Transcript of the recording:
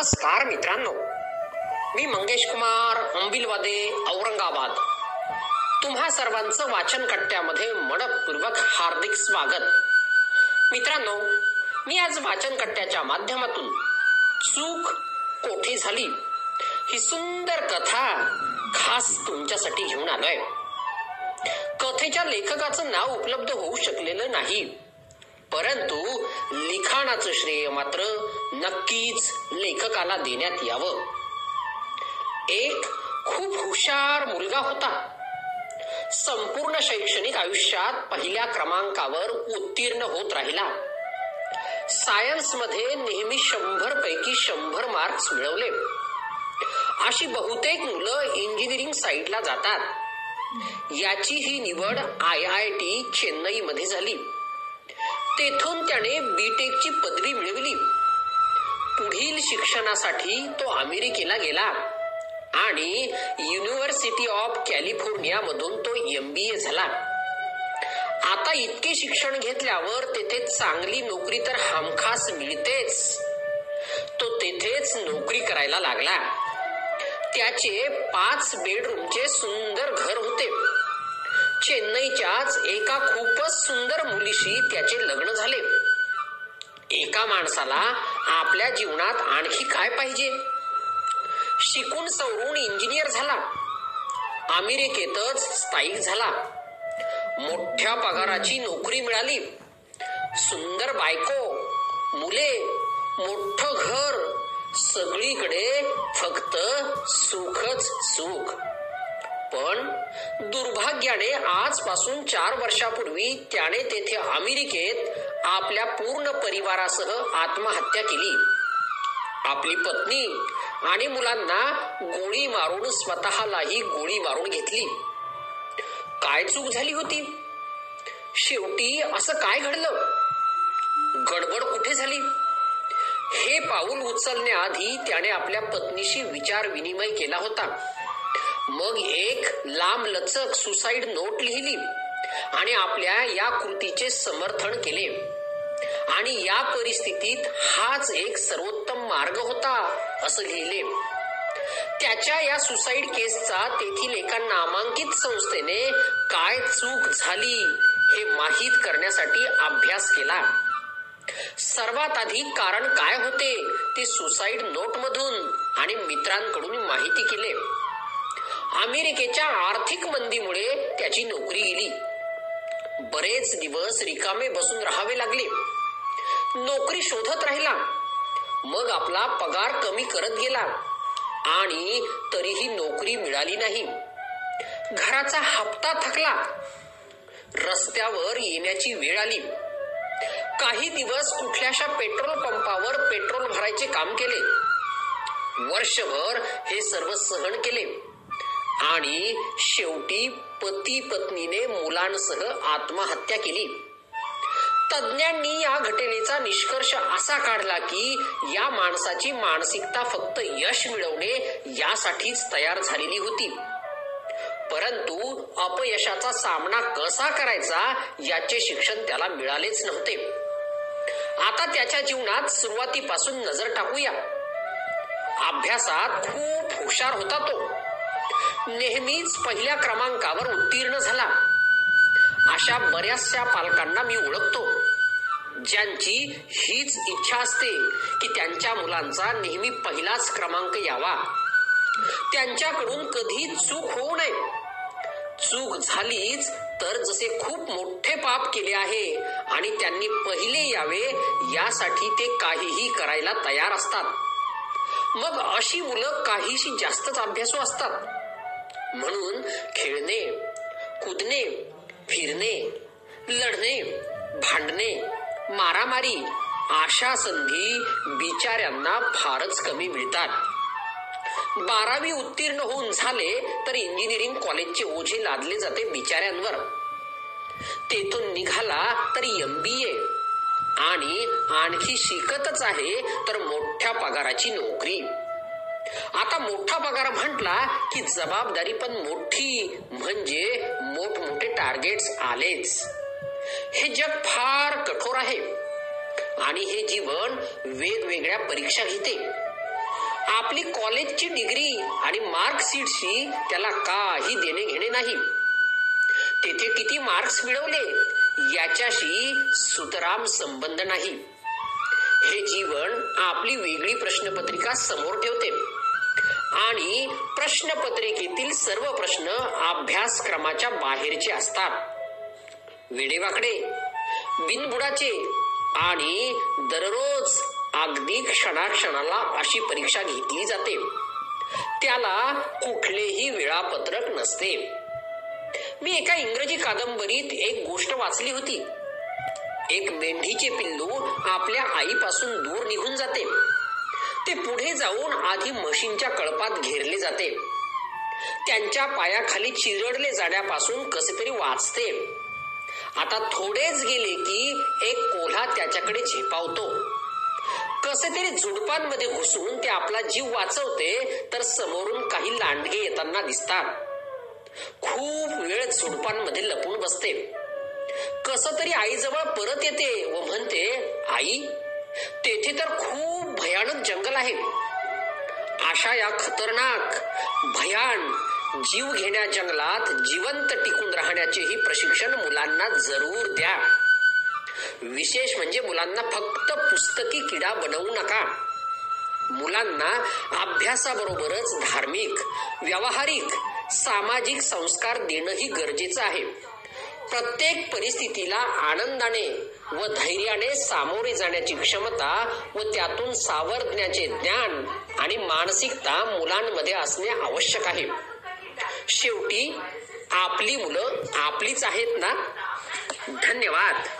नमस्कार मित्रांनो. मी मंगेश कुमार अंबिलवादे औरंगाबाद. तुम्हा सर्वांचं वाचन कट्ट्यामध्ये मनपूर्वक हार्दिक स्वागत. मित्रांनो मी आज वाचन कट्ट्याच्या माध्यमातून चूक कोठे झाली? ही सुंदर कथा खास तुमच्यासाठी घेऊन आलोय. कथेच्या लेखकाचं नाव उपलब्ध होऊ शकलेलं नाही. परंतु लिखाणाचं श्रेय मात्र नक्कीच लेखकाला देण्यात यावं. एक खूप हुशार मुलगा होता. संपूर्ण शैक्षणिक आयुष्यात पहिल्या क्रमांकावर उत्तीर्ण होत राहिला. सायन्समध्ये नेहमी शंभर पैकी शंभर मार्क्स मिळवले. अशी बहुतेक मुलं इंजिनिअरिंग साईडला जातात. याची ही निवड आय आय टी चेन्नई मध्ये झाली. तेथून त्याने बीटेकची पदवी मिळवली. पुढील शिक्षणासाठी तो अमेरिकेला गेला आणि युनिव्हर्सिटी ऑफ कॅलिफोर्निया मधून तो एमबीए झाला. आता इतके शिक्षण घेतल्यावर तेथे चांगली नोकरी तर हमखास मिळतेच. तो तेथेच नोकरी करायला लागला. त्याचे पाच बेडरूमचे सुंदर घर होते. चेन्नईच्याच एका खूपच सुंदर मुलीशी त्याचे लग्न झाले. एका माणसाला आपल्या जीवनात आणखी काय पाहिजे? शिकून सवरून इंजिनियर झाला. अमेरिकेतच स्थायिक झाला. मोठ्या पगाराची नोकरी मिळाली. सुंदर बायको मुले मोठ घर सगळीकडे फक्त सुखच सुख. पण दुर्भाग्याने आजपासून चार वर्षापूर्वी त्याने तेथे अमेरिकेत आपल्या पूर्ण परिवारासह आत्महत्या केली. आपली पत्नी आणि मुलांना गोळी मारून स्वतःलाही गोळी मारून घेतली. काय चूक झाली होती? शेवटी असं काय घडलं? गडबड कुठे झाली? हे पाऊल उचलण्याआधी त्याने आपल्या पत्नीशी विचार विनिमय केला होता. मग एक लांब लचक सुसाईड नोट लिहिली आणि आपल्या या कृतीचे समर्थन केले. आणि या परिस्थितीत हाच एक सर्वोत्तम मार्ग होता असं लिहिले. त्याच्या या सुसाईड केसचा तेथील एका नामांकित संस्थेने काय चूक झाली हे माहीत करण्यासाठी अभ्यास केला. सर्वात आधी कारण काय होते ते सुसाईड नोट मधून आणि मित्रांकडून माहिती केले. अमेरिकेच्या आर्थिक मंदीमुळे त्याची नोकरी गेली. बरेच दिवस रिकामे बसून राहावे लागले. नोकरी शोधत राहिला. मग आपला पगार कमी करत गेला. आणि तरीही नोकरी मिळाली नाही. घराचा हप्ता थकला. रस्त्यावर येण्याची वेळ आली. काही दिवस कुठल्याशा पेट्रोल पंपावर पेट्रोल भरायचे काम केले. वर्षभर हे सर्व सहन केले. आणि शेवटी पती पत्नीने मुलांसह आत्महत्या केली. तज्ञांनी या घटनेचा निष्कर्ष असा काढला की या माणसाची मानसिकता फक्त यश मिळवणे यासाठीच तयार झालेली होती. परंतु अपयशाचा सामना कसा करायचा याचे शिक्षण त्याला मिळालेच नव्हते. आता त्याच्या जीवनात सुरुवातीपासून नजर टाकूया. अभ्यासात खूप हुशार होता तो. नेहमीच पहिल्या क्रमांकावर उत्तीर्ण झाला. अशा बऱ्याचशा पालकांना मी ओळखतो ज्यांची हीच इच्छा असते की त्यांच्या मुलांचा नेहमी पहिलाच क्रमांक यावा. त्यांच्याकडून कधी चूक होऊ नये. चूक झालीच तर जसे खूप मोठे पाप केले आहे आणि त्यांनी पहिले यावे यासाठी ते काहीही करायला तयार असतात. मग अशी मुलं काहीशी जास्तच अभ्यासू असतात. म्हणून खेळणे कुदणे फिरणे लढणे भांडणे मारामारी अशा संधी बिचाऱ्यांना फारच कमी मिळतात. बारावी उत्तीर्ण होऊन झाले तर इंजिनिअरिंग कॉलेजचे ओझे लादले जाते बिचाऱ्यांवर. तेथून निघाला तर एमबीए आणि आणखी शिकतच आहे तर मोठ्या पगाराची नोकरी. आता मोठा पगार म्हटला की जबाबदारी पण मोठी म्हणजे मोठमोठे टार्गेट्स आलेच. हे जग फार कठोर आहे. आणि हे जीवन वेगवेगळ्या परीक्षा घेते. आपली कॉलेजची डिग्री आणि मार्कशीटशी त्याला काही देणे घेणे नाही. तेथे किती मार्क्स मिळवले याच्याशी सुतराम संबंध नाही. हे जीवन आपली वेगळी प्रश्नपत्रिका समोर ठेवते. आणि प्रश्नपत्रिकेतील सर्व प्रश्न अभ्यासक्रमाच्या बाहेरचे असतात. वेडेवाकडे बिनबुडाचे आणि दररोज अगदी क्षणाक्षणाला अशी परीक्षा घेतली जाते. त्याला कुठलेही वेळापत्रक नसते. मी एका इंग्रजी कादंबरीत एक गोष्ट वाचली होती. एक मेंढीचे पिल्लू आपल्या आईपासून दूर निघून जाते. ते पुढे जाऊन आधी म्हशींच्या कळपात घेरले जाते. त्यांच्या पायाखाली चिरडले जाण्यापासून कसे तरी वाचते. आता थोडेच गेले की एक कोल्हा त्याच्याकडे झेपावतो. कसे तरी झुडपांमध्ये घुसून ते आपला जीव वाचवते तर समोरून काही लांडगे येताना दिसतात. खूप वेळ झुडपांमध्ये लपून बसते. कस तरी आईजवळ परत येते व म्हणते आई तेथे तर खूप भयानक जंगल आहे. अशा या खतरनाक भयान जीव घेण्या जंगलात जिवंत टिकून राहण्याचेही प्रशिक्षण मुलांना जरूर द्या. विशेष म्हणजे मुलांना फक्त पुस्तकी किडा बनवू नका. मुलांना अभ्यासाबरोबरच धार्मिक व्यावहारिक सामाजिक संस्कार देणंही गरजेचं आहे. प्रत्येक परिस्थितीला आनंदाने व धैर्याने सामोरे जाण्याची क्षमता व त्यातून सावरण्याचे ज्ञान आणि मानसिकता मुलांमध्ये असणे आवश्यक आहे. शेवटी आपली मुलं आपलीच आहेत ना? धन्यवाद.